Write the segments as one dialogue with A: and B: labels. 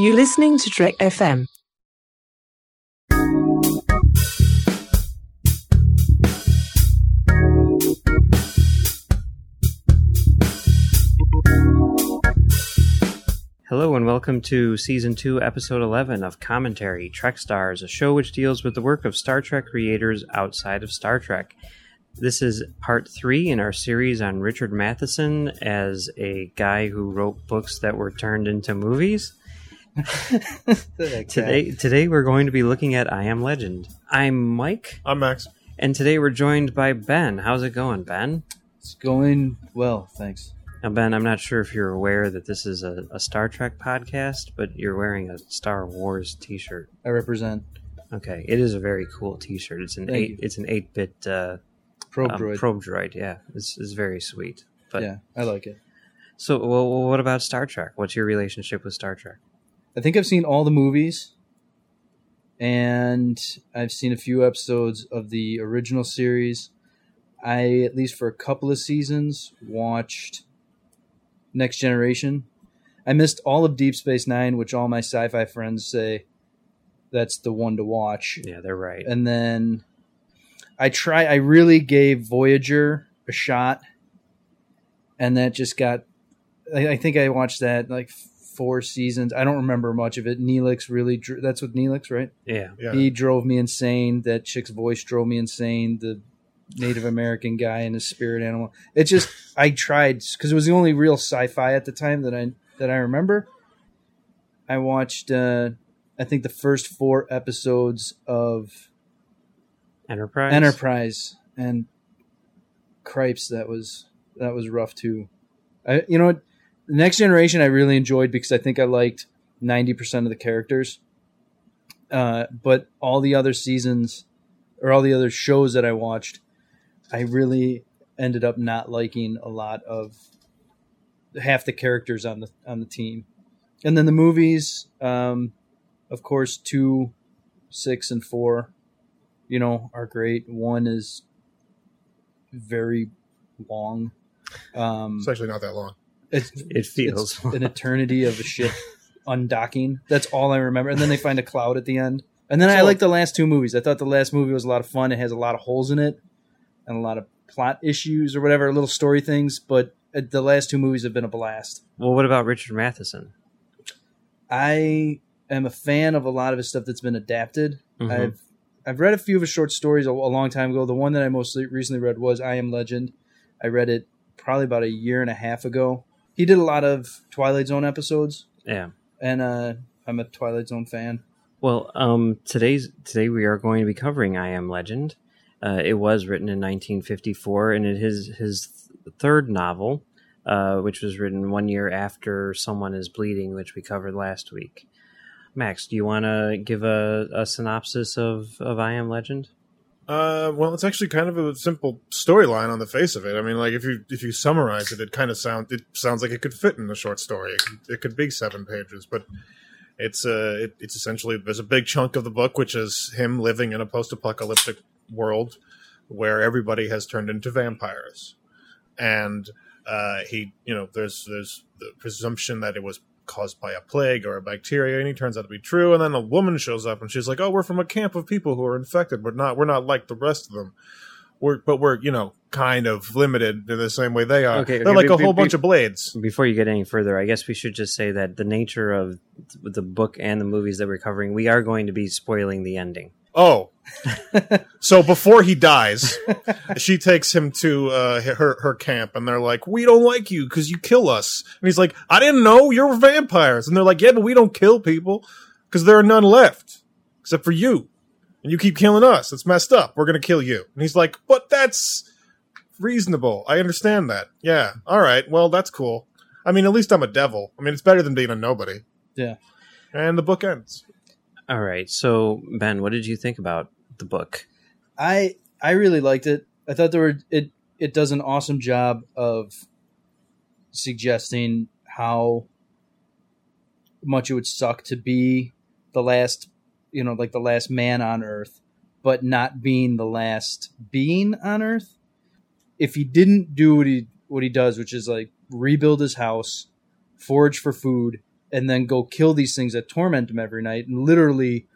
A: You're listening to Trek FM.
B: Hello and welcome to Season 2, Episode 11 of Commentary Trek Stars, a show which deals with the work of Star Trek creators outside of Star Trek. This is part three in our series on Richard Matheson as a guy who wrote books that were turned into movies. Today, today we're going to be looking at I Am Legend. I'm Mike,
C: I'm Max.
B: and today we're joined by Ben. How's it going, Ben?
D: It's going well, thanks.
B: Now, Ben, I'm not sure if you're aware that this is a, a Star Trek podcast, but you're wearing a Star Wars T-shirt.
D: I represent
B: Okay, it is a very cool T-shirt. It's an
D: Thank
B: eight.
D: you.
B: It's an eight-bit uh,
D: Probe
B: um,
D: Droid.
B: probe droid. Yeah, it's, it's very sweet. But
D: yeah, I like it.
B: so, well, what about Star Trek? What's your relationship with Star Trek?
D: I think I've seen all the movies, and I've seen a few episodes of the original series. I, at least for a couple of seasons, watched Next Generation. I missed all of Deep Space Nine, which all my sci-fi friends say that's the one to watch.
B: Yeah, they're right.
D: and then I try. I really gave Voyager a shot, and that just got. I, I think I watched that like four seasons. I don't remember much of it. Neelix really. Dr- that's with Neelix, right?
B: yeah,
C: Yeah.
D: He drove me insane. That chick's voice drove me insane. The Native American guy and his spirit animal. It just. I tried because it was the only real sci-fi at the time that I that I remember. I watched. uh I think the first four episodes of
B: Enterprise.
D: Enterprise and Cripes that was that was rough too. I you know what the next generation I really enjoyed because I think I liked ninety percent of the characters. Uh, but all the other seasons or all the other shows that I watched, I really ended up not liking a lot of half the characters on the on the team. And then the movies, um, of course, two, six, and four you know, are great. One is very long. Um,
C: It's actually not that long.
D: It's,
B: It feels.
D: it's an eternity of a ship undocking. That's all I remember. And then they find a cloud at the end. And then I like the last two movies. I thought the last movie was a lot of fun. It has a lot of holes in it and a lot of plot issues or whatever, little story things. But uh, the last two movies have been a blast.
B: well, what about Richard Matheson?
D: I am a fan of a lot of his stuff that's been adapted.
B: Mhm.
D: I've I've read a few of his short stories a, a long time ago. The one that I most recently read was I Am Legend. I read it probably about a year and a half ago. He did a lot of Twilight Zone episodes,
B: Yeah.
D: and uh, I'm a Twilight Zone fan.
B: Well, um, today's today we are going to be covering I Am Legend. Uh, it was written in 1954, and it is his third novel, uh, which was written one year after Someone Is Bleeding, which we covered last week. Max, do you want to give a, a synopsis of, of I Am Legend?
C: Uh, well, it's actually kind of a simple storyline on the face of it. I mean, like if you if you summarize it, it kind of sound it sounds like it could fit in a short story. It, could- it could be seven pages, but it's uh it, it's essentially there's a big chunk of the book which is him living in a post-apocalyptic world where everybody has turned into vampires, and uh, he you know there's there's the presumption that it was caused by a plague or a bacteria, and he turns out to be true. And then a woman shows up, and she's like, "Oh, we're from a camp of people who are infected, but not we're not like the rest of them. We're but we're you know kind of limited in the same way they are.
B: Okay,
C: They're like
B: be-
C: a whole
B: be-
C: bunch of blades.
B: Before you get any further, I guess we should just say that the nature of the book and the movies that we're covering, we are going to be spoiling the ending.
C: Oh, so before he dies, she takes him to uh, her her camp, and they're like, "We don't like you because you kill us." And he's like, "I didn't know you're vampires." And they're like, "Yeah, but we don't kill people because there are none left except for you, and you keep killing us. It's messed up. We're gonna kill you." And he's like, "But that's reasonable. I understand that. Yeah, all right. Well, that's cool. I mean, at least I'm a devil. I mean, it's better than being a nobody."
D: Yeah.
C: And the book ends.
B: All right. So, Ben, what did you think about the book?
D: I I really liked it. I thought there were it it does an awesome job of suggesting how much it would suck to be the last you know like the last man on earth but not being the last being on earth if he didn't do what he what he does which is like rebuild his house forage for food and then go kill these things that torment them every night and literally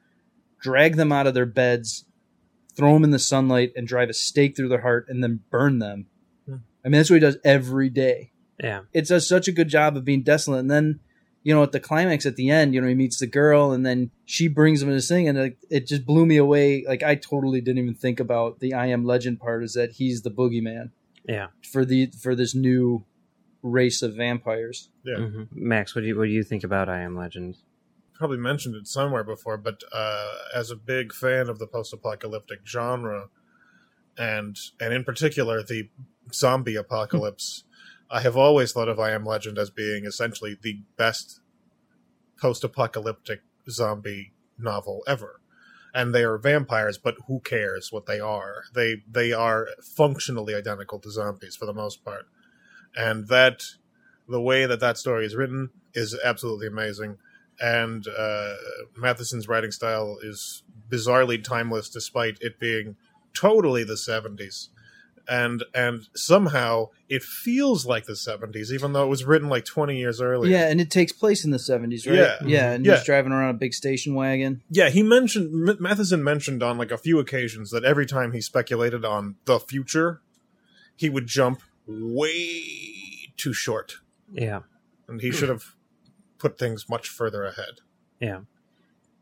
D: drag them out of their beds, throw them in the sunlight, and drive a stake through their heart and then burn them.
C: Hmm.
D: I mean, that's what he does every day.
B: Yeah.
D: It does such a good job of being desolate. And then, you know, at the climax at the end, you know, he meets the girl and then she brings him this thing and it, it just blew me away. Like, I totally didn't even think about the I am legend part is that he's the boogeyman
B: Yeah.
D: for the for this new race of vampires.
C: Yeah.
B: Mhm. Max, what do you what do you think about I Am Legend?
C: probably mentioned it somewhere before, but uh, as a big fan of the post-apocalyptic genre, and and in particular the zombie apocalypse, I have always thought of I Am Legend as being essentially the best post-apocalyptic zombie novel ever. And they are vampires, but who cares what they are? They they are functionally identical to zombies for the most part, and that the way that that story is written is absolutely amazing and uh, Matheson's writing style is bizarrely timeless, despite it being totally the '70s, and and somehow it feels like the '70s, even though it was written like 20 years earlier.
D: Yeah, and it takes place in the seventies, right?
C: Yeah.
D: yeah, and
C: Yeah.
D: he's driving around a big station wagon.
C: yeah. He mentioned M- Matheson mentioned on like a few occasions that every time he speculated on the future, he would jump way too short,
B: Yeah.
C: and he should have put things much further ahead.
B: Yeah.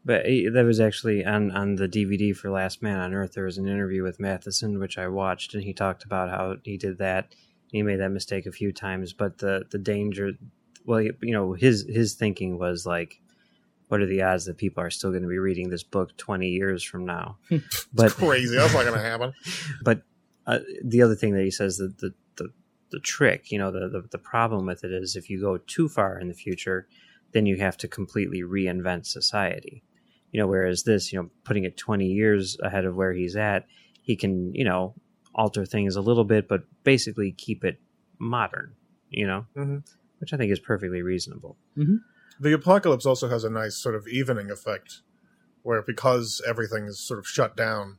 B: But he, there was actually on, on the DVD for Last Man on Earth, there was an interview with Matheson, which I watched, and he talked about how he did that. He made that mistake a few times, but the, the danger, well, you know, his, his thinking was like, what are the odds that people are still going to be reading this book 20 years from now? but
C: Crazy. That's not going to happen.
B: but uh, the other thing that he says that the, the the trick, you know, the, the the problem with it is if you go too far in the future, then you have to completely reinvent society. You know, whereas this, you know, putting it twenty years ahead of where he's at, he can, you know, alter things a little bit, but basically keep it modern. You know,
C: Mhm.
B: which I think is perfectly reasonable.
C: The apocalypse also has a nice sort of evening effect, where because everything is sort of shut down,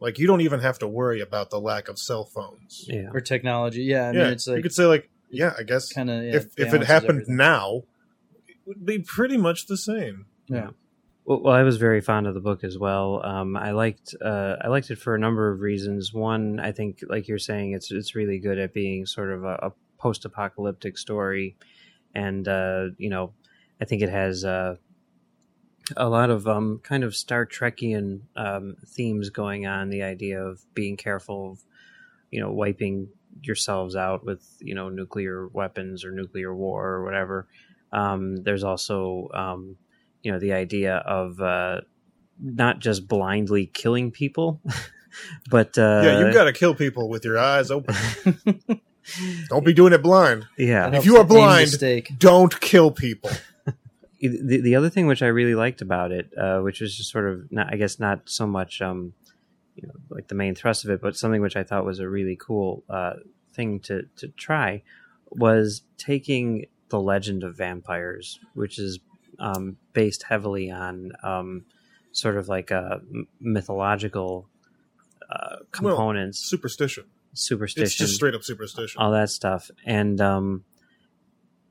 C: like you don't even have to worry about the lack of cell phones.
B: Yeah,
D: or technology. Yeah, I
C: yeah,
D: mean, it's
C: you could say like, yeah, I guess
D: kind of yeah,
C: if if it happened
D: everything.
C: now, it would be pretty much the same.
D: Yeah.
B: Well, well, I was very fond of the book as well. Um, I liked uh, I liked it for a number of reasons. One, I think, like you're saying, it's it's really good at being sort of a, a post-apocalyptic story, and uh, you know, I think it has uh, a lot of um, kind of Star Trekian um, themes going on. The idea of being careful of, you know, wiping yourselves out with you know nuclear weapons or nuclear war or whatever. Um, there's also um, you know the idea of uh, not just blindly killing people, but uh,
C: yeah, you've got to kill people with your eyes open. don't be doing it blind.
B: yeah.
C: If you are blind- Don't kill people.
B: The, the other thing which I really liked about it, uh, which was just sort of not, I guess not so much um, you know like the main thrust of it, but something which I thought was a really cool uh, thing to to try was taking the legend of vampires, which is um, based heavily on um, sort of like a mythological uh, components,
C: Superstition.
B: superstition,
C: It's just straight up superstition.
B: all that stuff and um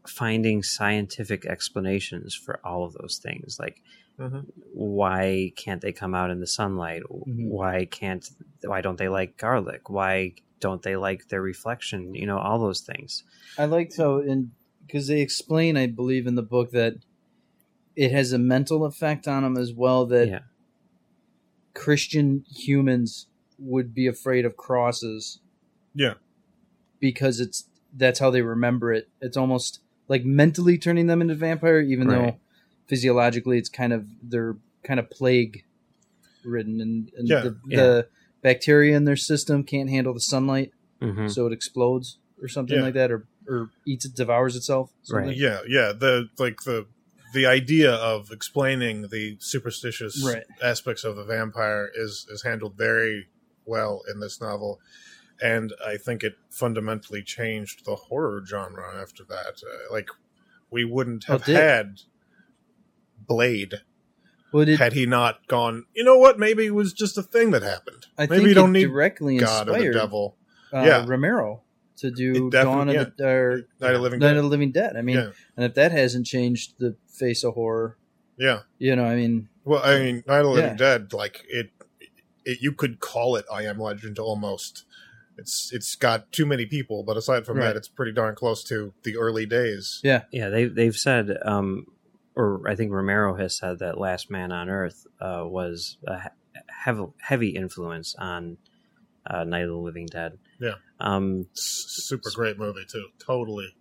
B: finding scientific explanations for all of those things like
C: Mhm.
B: why can't they come out in the sunlight
D: Mhm.
B: why can't why don't they like garlic why don't they like their reflection you know all those things
D: I like so in because they explain, I believe, in the book that it has a mental effect on them as well. That
B: yeah
D: Christian humans would be afraid of crosses
C: Yeah.
D: because it's that's how they remember it. It's almost like mentally turning them into vampire, even
B: Right.
D: though physiologically it's kind of they're kind of plague ridden, and, and
C: Yeah.
D: the,
B: Yeah.
D: the bacteria in their system can't handle the sunlight,
B: hmm
D: so it explodes or something
C: Yeah.
D: like that, or or eats it, devours itself. something.
B: Right.
C: Yeah, yeah. The like the the idea of explaining the superstitious
D: Right.
C: aspects of the vampire is is handled very well in this novel, and I think it fundamentally changed the horror genre after that. Uh, like we wouldn't have had Blade
D: Well,
C: had he not gone. You know what? Maybe it was just a thing that happened.
D: I
C: Maybe
D: think
C: you don't need
D: directly
C: God or the devil.
D: uh,
C: Yeah.
D: Romero to do Dawn
C: definitely-
D: of the or
C: Night of Living
D: Night
C: Dead.
D: of the Living Dead. I mean,
C: Yeah.
D: and if that hasn't changed the face of horror,
C: Yeah.
D: you know, I mean,
C: Well, I mean, Night of the Living
D: Yeah.
C: Dead, like it, it, you could call it I Am Legend almost. It's it's got too many people, but aside from
D: Right.
C: that, it's pretty darn close to the early days.
D: yeah,
B: Yeah, they they've said, um, or I think Romero has said that Last Man on Earth uh, was a heavy heavy influence on uh, Night of the Living Dead.
C: Yeah.
B: Um,
C: super great movie too. Totally.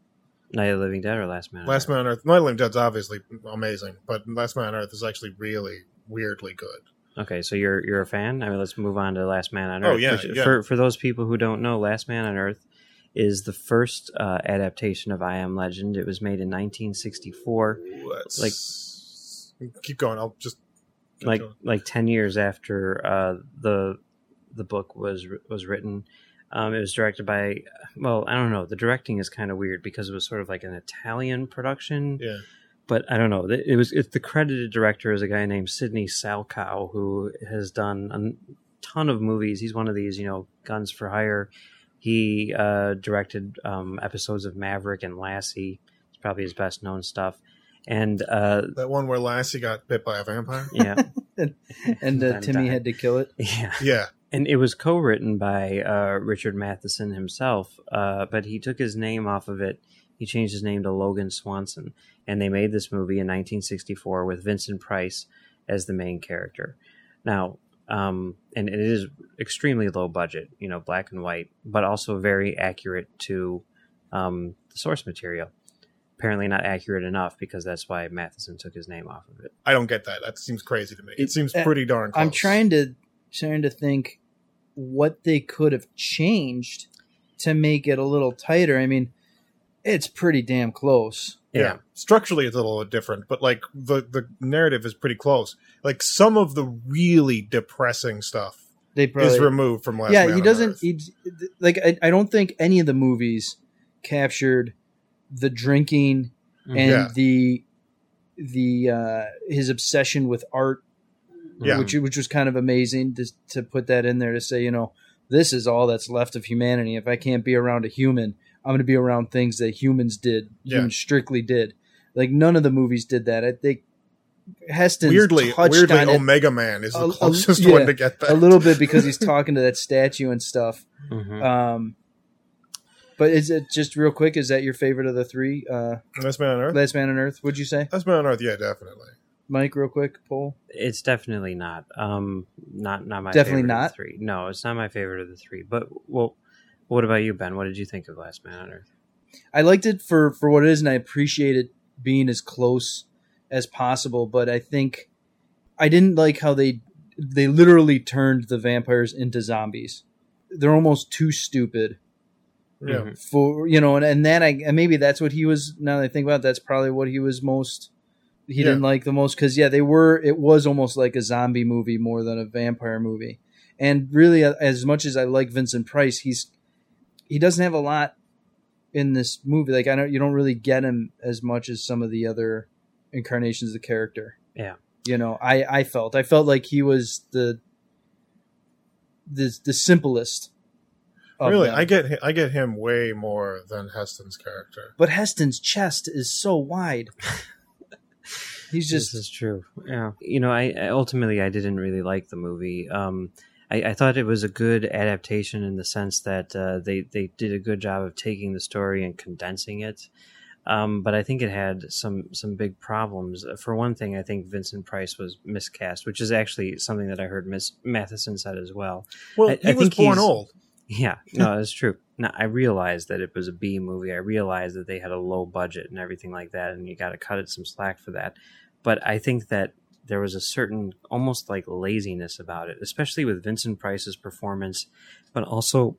B: Night of the Living Dead or Last Man. on
C: Last
B: Earth?
C: Man on Earth. Night of the Living Dead's obviously amazing, but Last Man on Earth is actually really weirdly good.
B: Okay, so you're you're a fan. I mean, let's move on to Last Man on Earth.
C: Oh, yeah,
B: Which-
C: yeah.
B: For for those people who don't know, Last Man on Earth is the first uh, adaptation of I Am Legend. It was made in 1964,
C: Let's
B: Like-
C: keep going. I'll just
B: like
C: going.
B: like 10 years after uh, the the book was was written. Um, it was directed by well, I don't know. The directing is kind of weird because it was sort of like an Italian production.
C: yeah.
B: But I don't know. It was it's the credited director is a guy named Sidney Salkow who has done a ton of movies. He's one of these, you know, guns for hire. He uh, directed um, episodes of Maverick and Lassie. It's probably his best known stuff. And uh,
C: That one where Lassie got bit by a vampire.
B: yeah,
D: and uh,
B: Dun,
D: Timmy
B: dun.
D: had to kill it.
B: yeah,
C: yeah.
B: and it was co-written by uh, Richard Matheson himself, uh, but he took his name off of it. He changed his name to Logan Swanson, and they made this movie in 1964 with Vincent Price as the main character. Now, um, and it is extremely low budget, you know, black and white, but also very accurate to um, the source material. Apparently, not accurate enough because that's why Matheson took his name off of it.
C: I don't get that. That seems crazy to me. It,
D: It-
C: seems
D: uh,
C: pretty darn close.
D: I'm trying to trying to think what they could have changed to make it a little tighter. I mean, it's pretty damn close.
C: Yeah. Structurally it's a little different, but like the the narrative is pretty close. Like some of the really depressing stuff
D: They probably
C: is removed from Last
D: yeah.
C: Man
D: He
C: on
D: doesn't
C: Earth.
D: he, like. I, I don't think any of the movies captured the drinking and
C: Yeah.
D: the the uh his obsession with art
C: Yeah.
D: which which was kind of amazing to to put that in there to say you know this is all that's left of humanity if i can't be around a human i'm going to be around things that humans did
C: Yeah.
D: humans strictly did like none of the movies did that i think heston
C: weirdly
D: touched
C: weirdly
D: on it
C: Omega Man is the
D: A- a-
C: closest
D: yeah,
C: one to get that.
D: a little bit because he's talking to that statue and stuff
B: Mhm.
D: um but is it just real quick is that your favorite of the three uh
C: Last Man on Earth?
D: last man on earth would you say
C: Last Man on Earth, yeah, definitely.
D: mike real quick poll
B: It's definitely not. Um, not not my
D: Definitely
B: favorite of
D: not?
B: the three. No, it's not my favorite of the three. But well, what about you, Ben? What did you think of Last Man on Earth?
D: I liked it for for what it is, and I appreciate it being as close as possible. But I think I didn't like how they they literally turned the vampires into zombies. They're almost too stupid
C: Yeah.
B: Mhm.
D: for you know, and, and that I and maybe that's what he was. Now that I think about, it, that's probably what he was most. He
C: Yeah.
D: didn't like the most because yeah, they were. It was almost like a zombie movie more than a vampire movie. And really, as much as I like Vincent Price, he's he doesn't have a lot in this movie. Like I don't, you don't really get him as much as some of the other incarnations of the character.
B: Yeah.
D: you know, I I felt I felt like he was the the the simplest.
C: Really,
D: them.
C: I get I get him way more than Heston's character.
D: But Heston's chest is so wide. He's
B: this
D: just
B: is true. Yeah, you know, I, I ultimately I didn't really like the movie. Um, I, I thought it was a good adaptation in the sense that uh, they they did a good job of taking the story and condensing it. Um, but I think it had some some big problems. For one thing, I think Vincent Price was miscast, which is actually something that I heard Miss Matheson said as well.
C: Well,
B: I-
C: he
B: I
C: was
B: think
C: born old.
B: Yeah, no, that's true. Now I realized that it was a B movie. I realized that they had a low budget and everything like that, and you got to cut it some slack for that. But I think that there was a certain almost like laziness about it, especially with Vincent Price's performance, but also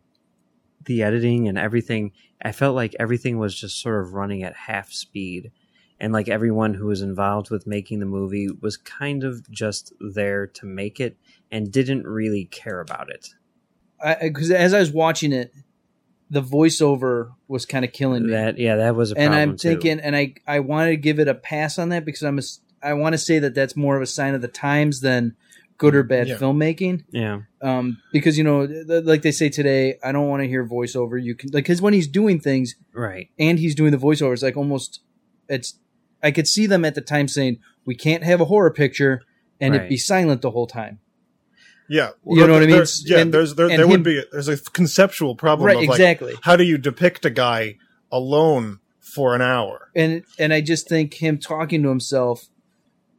B: the editing and everything. I felt like everything was just sort of running at half speed. And like everyone who was involved with making the movie was kind of just there to make it and didn't really care about it.
D: because as I was watching it, the voiceover was kind of killing me.
B: That yeah, that was a
D: and I'm
B: too.
D: thinking, and I I wanted to give it a pass on that because I'm I want to say that that's more of a sign of the times than good or bad
C: Yeah.
D: filmmaking.
B: Yeah.
D: Um, because you know, th- like they say today, I don't want to hear voiceover. You can like because when he's doing things
B: Right.
D: and he's doing the voiceover, it's like almost it's. I could see them at the time saying we can't have a horror picture and it be silent the whole time.
C: Yeah,
D: You know what I mean?
C: There's- Yeah,
D: And-
C: there's there, there
D: him-
C: would be there's a conceptual problem
D: right,
C: of like
D: exactly.
C: how do you depict a guy alone for an hour?
D: and and I just think him talking to himself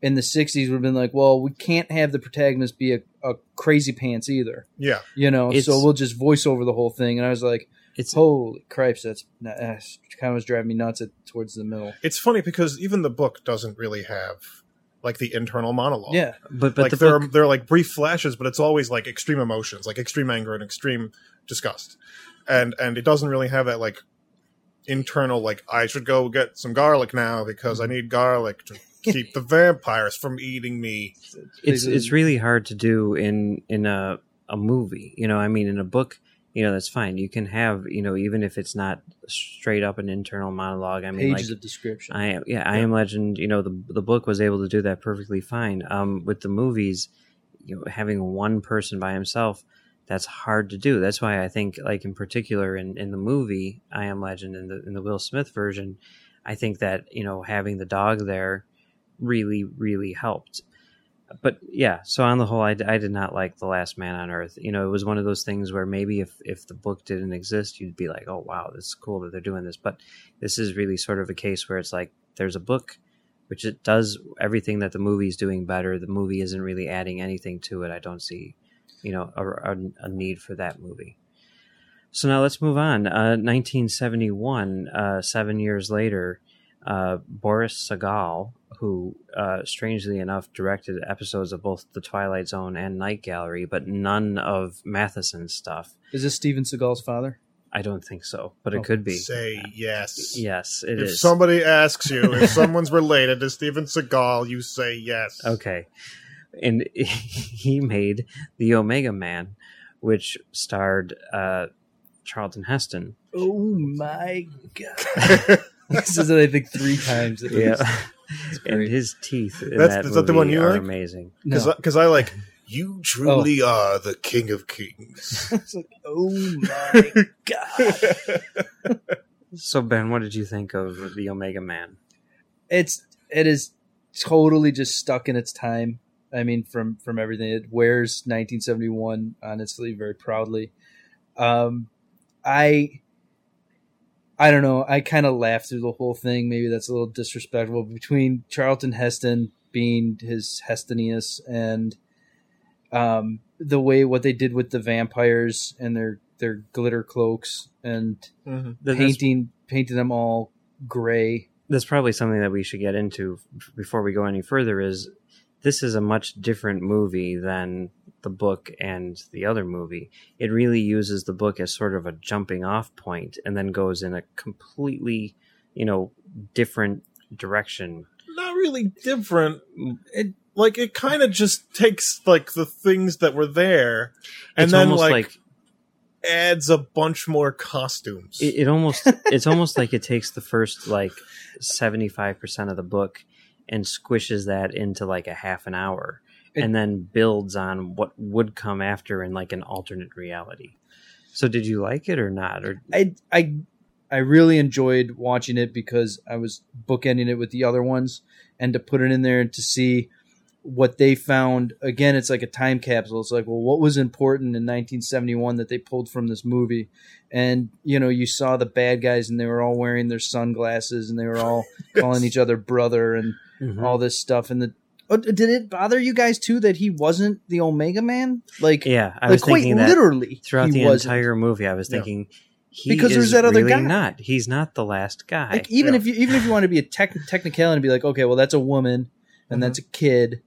D: in the '60s would have been like, well, we can't have the protagonist be a, a crazy pants either,
C: Yeah,
D: you know.
B: It's-
D: so we'll just voice over the whole thing. And I was like,
B: It's
D: holy cripes, that's, that's kind of was driving me nuts at towards the middle.
C: it's funny because even the book doesn't really have like the internal monologue.
D: Yeah,
B: but but
C: like
B: the
C: there
B: book,
C: are there are like brief flashes, but it's always like extreme emotions, like extreme anger and extreme disgust, and and it doesn't really have that like internal like I should go get some garlic now because I mm-hmm. need garlic to keep the vampires from eating me.
B: it's it's really hard to do in in a a movie. You know, I mean, in a book, you know, that's fine. You can have, you know, even if it's not straight up an internal monologue. I mean,
D: pages
B: like
D: of description.
B: I am, yeah, I am Legend. You know, the the book was able to do that perfectly fine. Um, with the movies, you know, having one person by himself, that's hard to do. That's why I think, like in particular, in in the movie I Am Legend, in the in the Will Smith version, I think that you know having the dog there really really helped. But yeah, so on the whole, I, I did not like the Last Man on Earth. You know, it was one of those things where maybe if if the book didn't exist, you'd be like, oh wow, this is cool that they're doing this. But this is really sort of a case where it's like there's a book which it does everything that the movie's doing better the movie isn't really adding anything to it i don't see you know a, a, a need for that movie so now let's move on uh, 1971 uh, seven years later uh, boris sagal who uh, strangely enough directed episodes of both the twilight zone and night gallery but none of matheson's stuff
D: Is this Steven Seagal's father?
B: i don't think so but it
D: Oh,
B: could be
C: Say yes.
B: yes it
C: if
B: is.
C: somebody asks you if someone's related to Steven Seagal, you say yes.
B: Okay. And he made The Omega Man, which starred uh, Charlton Heston.
D: Oh my god! this is it, I think three times. At least.
B: and his teeth in
C: That's-
B: that
C: is that the one you
B: are
C: like?
B: amazing.
D: No.
C: Because I like you truly
B: Oh.
C: are the king of kings.
D: It's like, oh my god!
B: So Ben, what did you think of The Omega Man?
D: It's it is totally just stuck in its time. I mean, from from everything, it wears 1971 on its sleeve very proudly. Um, I I don't know. I kind of laughed through the whole thing. Maybe that's a little disrespectful between Charlton Heston being his Hestonius and um, the way what they did with the vampires and their their glitter cloaks and
C: Mm-hmm.
D: Painting painting them all gray.
B: that's probably something that we should get into before we go any further. Is this is a much different movie than the book and the other movie. It really uses the book as sort of a jumping off point and then goes in a completely, you know, different direction.
C: Not really different. It like it kind of just takes like the things that were there, and
B: it's
C: then like,
B: like,
C: adds a bunch more costumes.
B: it, it almost it's almost like it takes the first like 75% of the book and squishes that into like a half an hour
D: It-
B: and then builds on what would come after in like an alternate reality. So did you like it or not or
D: I I I really enjoyed watching it because I was bookending it with the other ones, and to put it in there to see what they found. Again, it's like a time capsule. It's like, well, what was important in 1971 that they pulled from this movie? And you know, you saw the bad guys, and they were all wearing their sunglasses, and they were all calling each other brother, and all this stuff. And the oh, did it bother you guys too that he wasn't the Omega Man? Like,
B: Yeah, I
D: like
B: was
D: quite
B: thinking that
D: literally
B: throughout the
D: wasn't.
B: entire movie I was
C: Yeah.
B: thinking he
D: Because there's that other
B: really
D: guy.
B: not. He's not the last guy.
D: like even
C: Yeah.
D: if you even if you want to be a tech technicality and be like okay well that's a woman and
C: Mhm.
D: that's a kid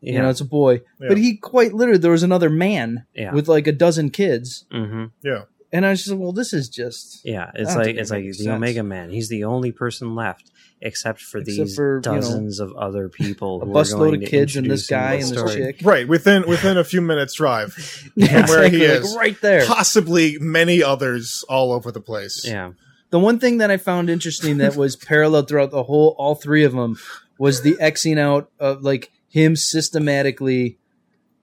B: yeah.
D: you know it's a boy
C: Yeah.
D: but he quite literally there was another man
B: yeah.
D: with like a dozen kids
B: hmm Yeah.
D: and i was just like well this is just
B: Yeah, it's like it's like the. Omega Man. He's the only person left, except for
D: Except
B: these
D: for, you know,
B: dozens of other people.
D: a busload of kids and this guy and
B: the
D: this chick
C: right within within a few minutes drive,
B: Yeah.
C: From where he
D: Exactly, like,
C: is.
D: right there
C: possibly many others all over the place.
B: Yeah,
D: the one thing that i found interesting that was parallel throughout the whole all three of them was the xing out of like him systematically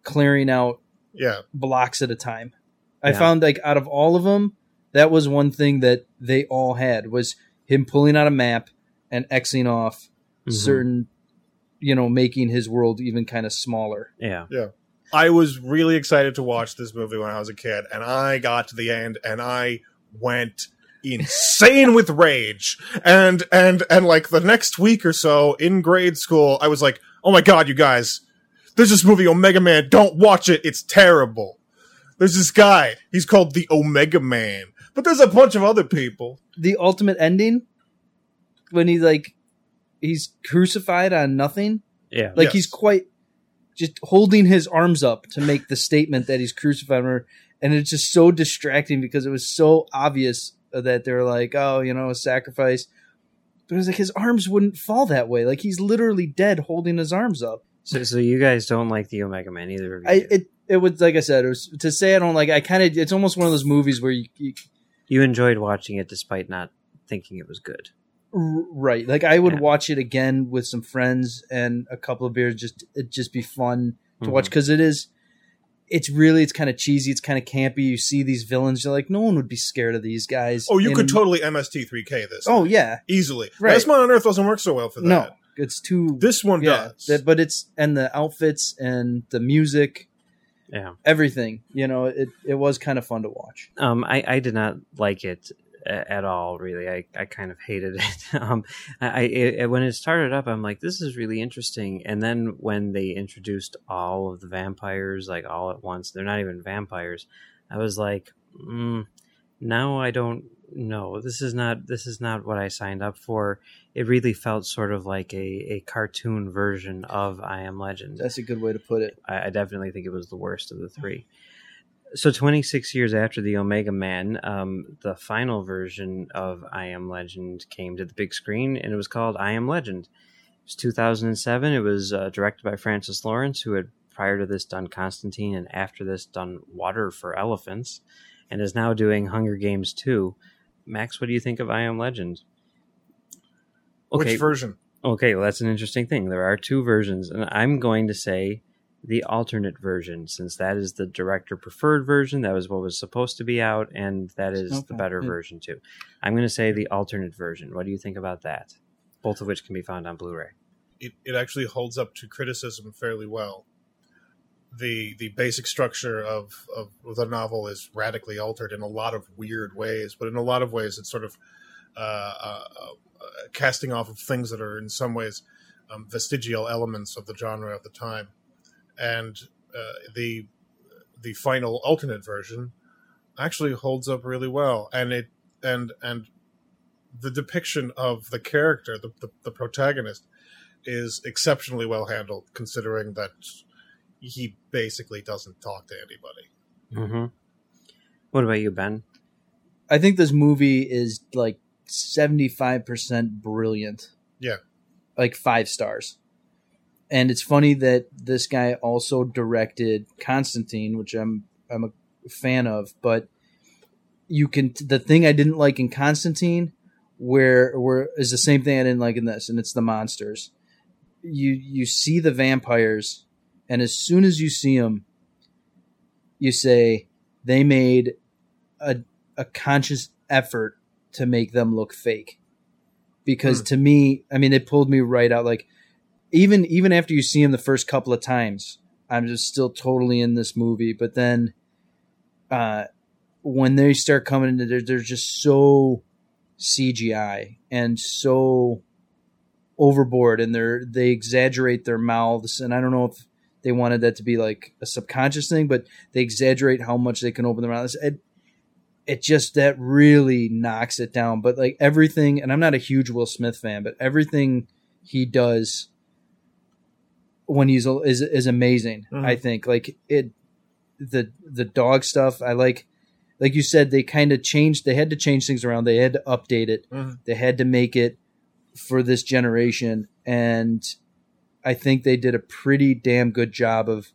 D: clearing out
C: Yeah,
D: blocks at a time. I
B: Yeah.
D: found like out of all of them, that was one thing that they all had was him pulling out a map and xing off
B: Mhm.
D: certain, you know, making his world even kind of smaller.
B: Yeah, yeah.
C: I was really excited to watch this movie when I was a kid, and I got to the end and I went insane with rage. And and and like the next week or so in grade school, I was like, "Oh my god, you guys! There's this movie Omega Man. Don't watch it. It's terrible." There's this guy. He's called the Omega Man, but there's a bunch of other people.
D: The ultimate ending when he like he's crucified on nothing,
B: Yeah.
D: like
C: Yes.
D: he's quite just holding his arms up to make the statement that he's crucified her and it's just so distracting because it was so obvious that they're like oh you know a sacrifice but it was like his arms wouldn't fall that way like he's literally dead holding his arms up
B: So, so you guys don't like the Omega Man either of you?
D: i
B: do.
D: it it was like i said it was to say i don't like i kind of it's almost one of those movies where you, you
B: you enjoyed watching it despite not thinking it was good.
D: Right. Like I would
B: Yeah.
D: watch it again with some friends and a couple of beers. Just it'd just be fun to
B: Mhm.
D: watch because it is. It's really it's kind of cheesy. It's kind of campy. You see these villains. You're like, no one would be scared of these guys.
C: Oh, you
D: in
C: could
D: a-
C: totally MST3K this.
D: Oh yeah.
C: easily.
D: Right.
C: Last Man on Earth doesn't work so well for that.
D: No, it's too.
C: This one
D: yeah.
C: does.
D: that- but it's and the outfits and the music,
B: Yeah.
D: everything. You know, it it was kind of fun to watch.
B: Um, I, I did not like it a- at all. Really, I, I kind of hated it. um, I, it, when it started up, I'm like, this is really interesting. And then when they introduced all of the vampires, like all at once, they're not even vampires. I was like, mm, now I don't know. This is not this is not what I signed up for. It really felt sort of like a, a cartoon version of I Am Legend.
D: That's a good way to put it.
B: I, I definitely think it was the worst of the three. So, 26 years after the Omega Man, um, the final version of I Am Legend came to the big screen, and it was called I Am Legend. It was 2007. It was uh, directed by Francis Lawrence, who had prior to this done Constantine, and after this done Water for Elephants, and is now doing Hunger Games 2. Max, what do you think of I Am Legend?
C: Which version?
B: Okay, well, that's an interesting thing. There are two versions, and I'm going to say the alternate version, since that is the director preferred version. That was what was supposed to be out, and that is the better
D: yeah.
B: version too. I'm going to say the alternate version. What do you think about that? Both of which can be found on Blu-ray.
C: It, it actually holds up to criticism fairly well. The the basic structure of, of the novel is radically altered in a lot of weird ways, but in a lot of ways it's sort of uh, uh, uh, casting off of things that are in some ways um, vestigial elements of the genre at the time. And uh, the the final alternate version actually holds up really well, and it and and the depiction of the character, the, the, the protagonist, is exceptionally well handled, considering that he basically doesn't talk to anybody.
B: Mm-hmm. What about you, Ben?
D: I think this movie is like seventy five percent brilliant.
C: Yeah.
D: like five stars. And it's funny that this guy also directed Constantine, which I'm I'm a fan of, but you can the thing I didn't like in Constantine where where is the same thing I didn't like in this and it's the monsters. You you see the vampires and as soon as you see them you say they made a a conscious effort to make them look fake because hmm. to me i mean it pulled me right out like even even after you see him the first couple of times i'm just still totally in this movie. But then uh when they start coming into there they're just so cgi and so overboard and they're they exaggerate their mouths. And i don't know if they wanted that to be like a subconscious thing but they exaggerate how much they can open their mouths. It, it just that really knocks it down. But like everything and i'm not a huge will smith fan but everything he does when he's is is amazing
C: Mhm.
D: i think. Like it the the dog stuff i like like you said they kind of changed they had to change things around. They had to update it.
C: Mhm.
D: they had to make it for this generation. And i think they did a pretty damn good job of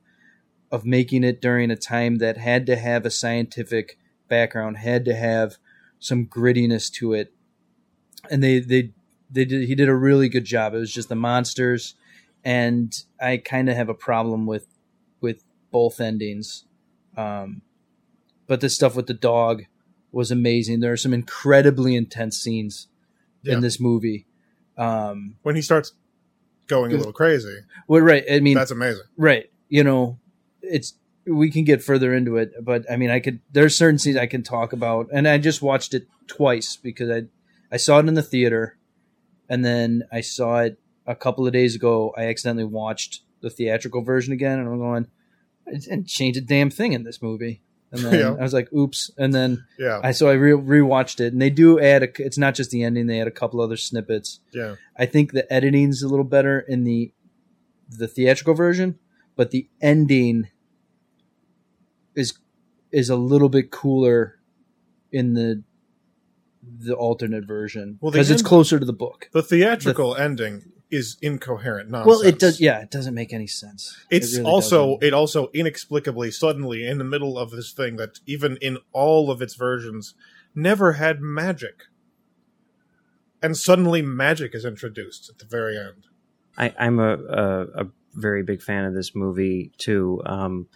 D: of making it during a time that had to have a scientific background had to have some grittiness to it. And they they they did he did a really good job. It was just the monsters and i kind of have a problem with with both endings. Um, but the stuff with the dog was amazing. There are some incredibly intense scenes
C: Yeah.
D: in this movie. Um,
C: when he starts going a little crazy,
D: well, right. I mean,
C: that's amazing.
D: right. You know, it's we can get further into it, but I mean, I could. There's certain scenes I can talk about, and I just watched it twice because I I saw it in the theater, and then I saw it a couple of days ago. I accidentally watched the theatrical version again, and I'm going, I didn't change a damn thing in this movie. And then
C: Yeah.
D: I was like, "Oops!" And then
C: Yeah,
D: I so I re- rewatched it, and they do add a. It's not just the ending; they add a couple other snippets.
C: yeah.
D: I think the editing's a little better in the the theatrical version, but the ending is is a little bit cooler in the the alternate version
C: Well, the
D: because it's closer to the book.
C: The theatrical ending is incoherent nonsense.
D: Well, it does. Yeah, it doesn't make any sense. It
C: It's
D: really
C: also
D: doesn't.
C: it also inexplicably suddenly in the middle of this thing that even in all of its versions never had magic. And suddenly magic is introduced at the very end.
B: I, I'm a, a a very big fan of this movie too, um,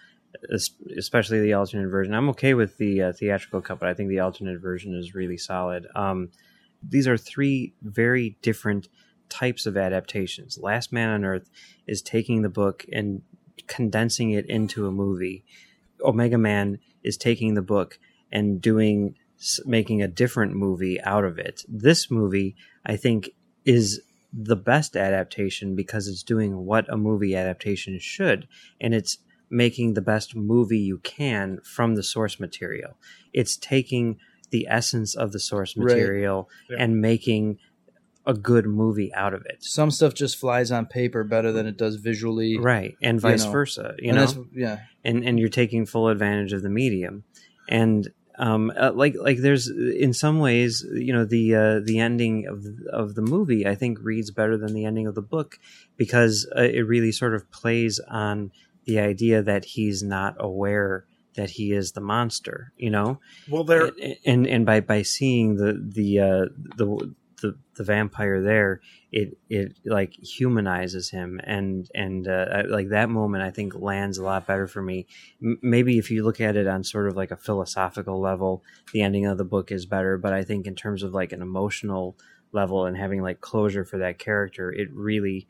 B: especially the alternate version. I'm okay with the uh, theatrical cut, but I think the alternate version is really solid. Um, these are three very different types of adaptations. Last Man on Earth is taking the book and condensing it into a movie. Omega Man is taking the book and doing making a different movie out of it. This movie, I think, is the best adaptation because it's doing what a movie adaptation should, and it's making the best movie you can from the source material. It's taking the essence of the source
D: Right.
B: material
C: Yeah.
B: and making a good movie out of it.
D: some stuff just flies on paper better than it does visually.
B: Right, and vice
D: know.
B: versa. You
D: and
B: know,
D: yeah.
B: and and you're taking full advantage of the medium and um uh, like like there's in some ways you know the uh the ending of of the movie i think reads better than the ending of the book because uh, it really sort of plays on the idea that he's not aware that he is the monster you know
C: Well, there
B: and and by by seeing the the uh the the, the vampire there it it like humanizes him. And and uh, I- like that moment i think lands a lot better for me. M- maybe if you look at it on sort of like a philosophical level the ending of the book is better. But i think in terms of like an emotional level and having like closure for that character it really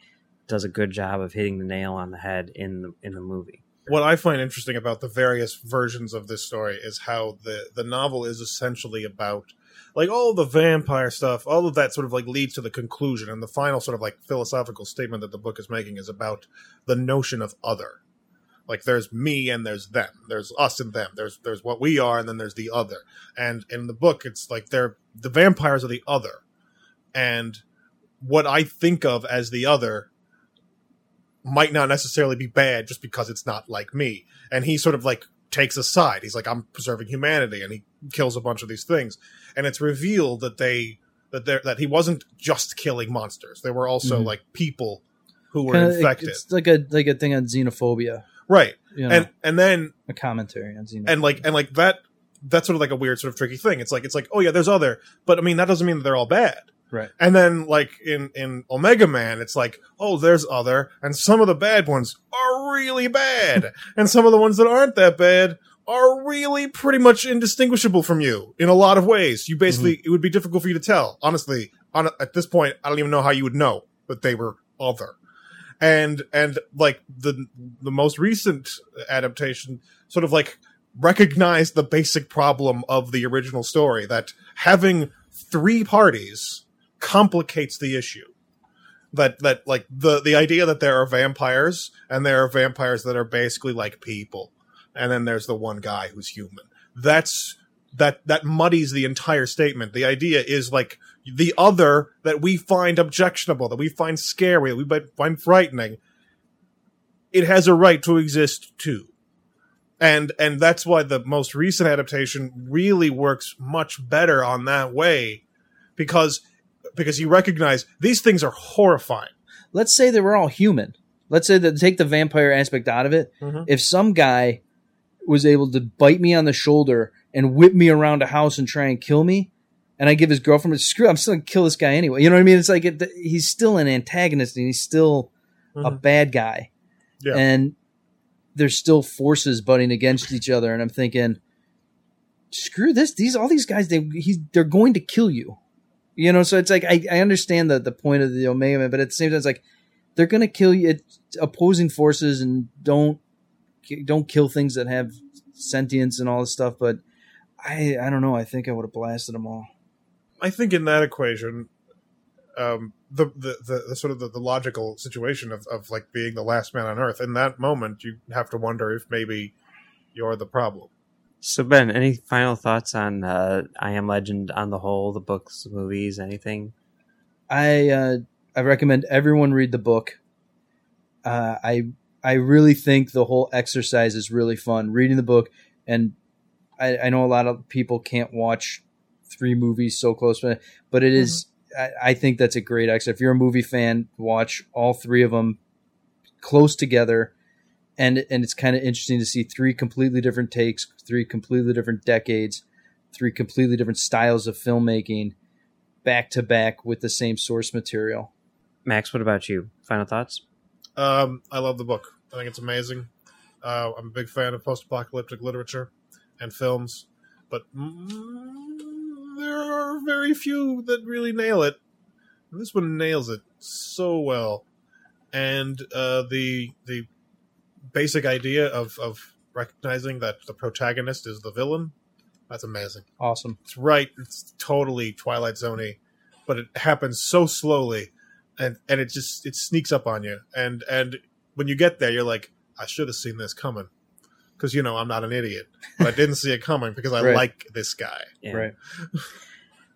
B: does a good job of hitting the nail on the head in the in the movie
C: what I find interesting about the various versions of this story is how the the novel is essentially about like all the vampire stuff, all of that sort of like leads to the conclusion and the final sort of like philosophical statement that the book is making is about the notion of other. Like there's me and there's them. There's us and them. There's there's what we are and then there's the other. And in the book it's like they're the vampires are the other. And what I think of as the other might not necessarily be bad just because it's not like me. And he sort of like takes a side. He's like, I'm preserving humanity, and he kills a bunch of these things. And it's revealed that they that they that he wasn't just killing monsters. There were also
D: Mhm.
C: like people who were
D: Kinda-
C: infected.
D: It's like a like a thing on xenophobia.
C: right.
D: You know,
C: And and then
D: a commentary on xenophobia.
C: and like and like that that's sort of like a weird sort of tricky thing. It's like it's like, oh yeah, there's other, but I mean that doesn't mean that they're all bad.
D: Right.
C: And then like in in Omega Man, it's like, oh, there's other, and some of the bad ones are really bad, and some of the ones that aren't that bad are really pretty much indistinguishable from you in a lot of ways. You basically mm-hmm. it would be difficult for you to tell. Honestly, on at this point, I don't even know how you would know that they were other. And and like the the most recent adaptation sort of like recognized the basic problem of the original story that having three parties complicates the issue. That that like the the idea that there are vampires and there are vampires that are basically like people. And then there's the one guy who's human. That's that that muddies the entire statement. The idea is like the other that we find objectionable that we find scary that we find frightening it has a right to exist too. And and that's why the most recent adaptation really works much better on that way because because you recognize these things are horrifying
D: Let's say they were all human. Let's say that take the vampire aspect out of it.
C: Mhm.
D: If some guy was able to bite me on the shoulder and whip me around a house and try and kill me, and I give his girlfriend a screw, I'm still gonna kill this guy anyway. You know what I mean? It's like it, he's still an antagonist and he's still a
C: Mhm.
D: bad guy.
C: Yeah.
D: And there's still forces butting against each other, and I'm thinking, screw this. These all these guys, they he's they're going to kill you. You know, so it's like I, I understand the the point of the Omega Man, but at the same time, it's like they're going to kill you. It's opposing forces, and don't don't kill things that have sentience and all this stuff. But I I don't know. I think I would have blasted them all.
C: I think in that equation, um, the, the, the, the sort of the, the logical situation of, of like being the last man on Earth in that moment, you have to wonder if maybe you're the problem.
B: So Ben, any final thoughts on uh, I Am Legend on the whole, the books, movies, anything?
D: I uh, I recommend everyone read the book. Uh, I I really think the whole exercise is really fun. Reading the book, and I, I know a lot of people can't watch three movies so close, but but it is, I, I think that's a great exercise. If you're a movie fan, watch all three of them close together, and and it's kind of interesting to see three completely different takes, three completely different decades, three completely different styles of filmmaking, back to back with the same source material.
B: Max, what about you? Final thoughts?
C: Um, I love the book. I think it's amazing. Uh, I'm a big fan of post-apocalyptic literature and films, but mm, there are very few that really nail it. And this one nails it so well. And uh, the the basic idea of, of recognizing that the protagonist is the villain, that's amazing.
D: Awesome.
C: It's right. It's totally Twilight Zoney, but it happens so slowly, and and it just it sneaks up on you. And and when you get there, you're like, I should have seen this coming, because you know I'm not an idiot, but I didn't see it coming because I
D: Right.
C: like this guy.
B: Yeah.
D: Right.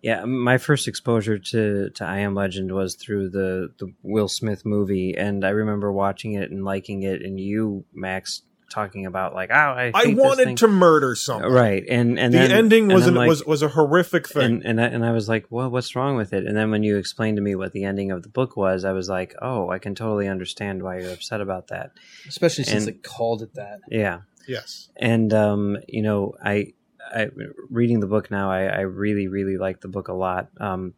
B: Yeah, my first exposure to, to I Am Legend was through the, the Will Smith movie, and I remember watching it and liking it, and you, Max, talking about like, oh, I,
C: I wanted
B: thing."
C: to murder someone.
B: right, and and
C: the
B: then,
C: ending was
B: I'm
C: an,
B: like-
C: was was a horrific thing.
B: and and I, and I was like, well, what's wrong with it? And then when you explained to me what the ending of the book was, I was like, oh, I can totally understand why you're upset about that.
D: Especially since
B: And-
D: they called it that.
B: Yeah,
C: yes,
B: and um, you know, I, I reading the book now, I, I really, really like the book a lot. Um,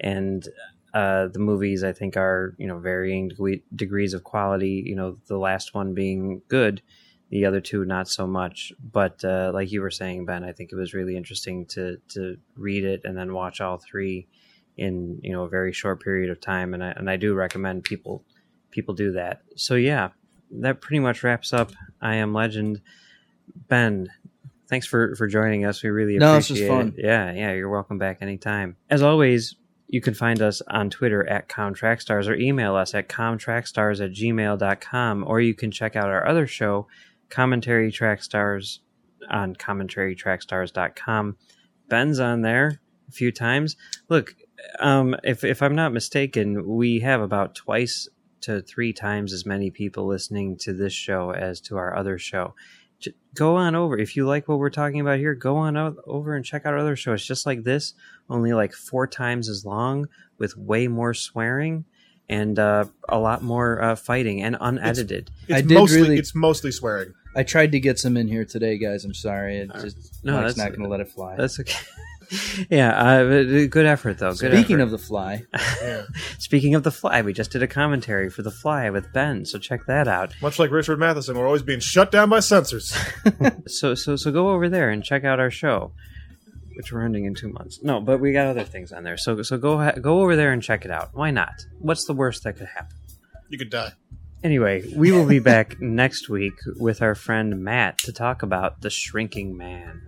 B: and uh, the movies I think are you know varying degree, degrees of quality. You know, the last one being good, the other two not so much. But uh, like you were saying, Ben, I think it was really interesting to to read it and then watch all three in you know a very short period of time. And I and I do recommend people people do that. So yeah, that pretty much wraps up I Am Legend. Ben, thanks for for joining us. We really
D: No, this
B: appreciate
D: was fun.
B: it. Yeah, yeah, you're welcome back anytime. As always, you can find us on Twitter at ComTrackStars or email us at comtrackstars at gmail.com, or you can check out our other show, Commentary Track Stars, on commentarytrackstars.com. Ben's on there a few times. Look, um, if, if I'm not mistaken, we have about twice to three times as many people listening to this show as to our other show. J- Go on over. If you like what we're talking about here, go on over and check out other shows just like this, only like four times as long with way more swearing and uh, a lot more uh, fighting and unedited.
C: it's
D: I did
C: mostly
D: really-
C: it's mostly swearing.
D: I tried to get some in here today, guys. I'm sorry. It just,
B: No,
D: Mike's
B: that's-
D: not going to let it fly.
B: That's okay. yeah, uh, good effort though. Good
D: Speaking
B: effort.
D: of the fly,
C: Yeah,
B: Speaking of the fly, we just did a commentary for the fly with Ben, so check that out.
C: much like Richard Matheson, we're always being shut down by censors.
B: So so so go over there and check out our show, which we're ending in two months. No, but we got other things on there. So so go ha- go over there and check it out. Why not? What's the worst that could happen?
C: you could die.
B: Anyway, we will be back next week with our friend Matt to talk about the Shrinking Man.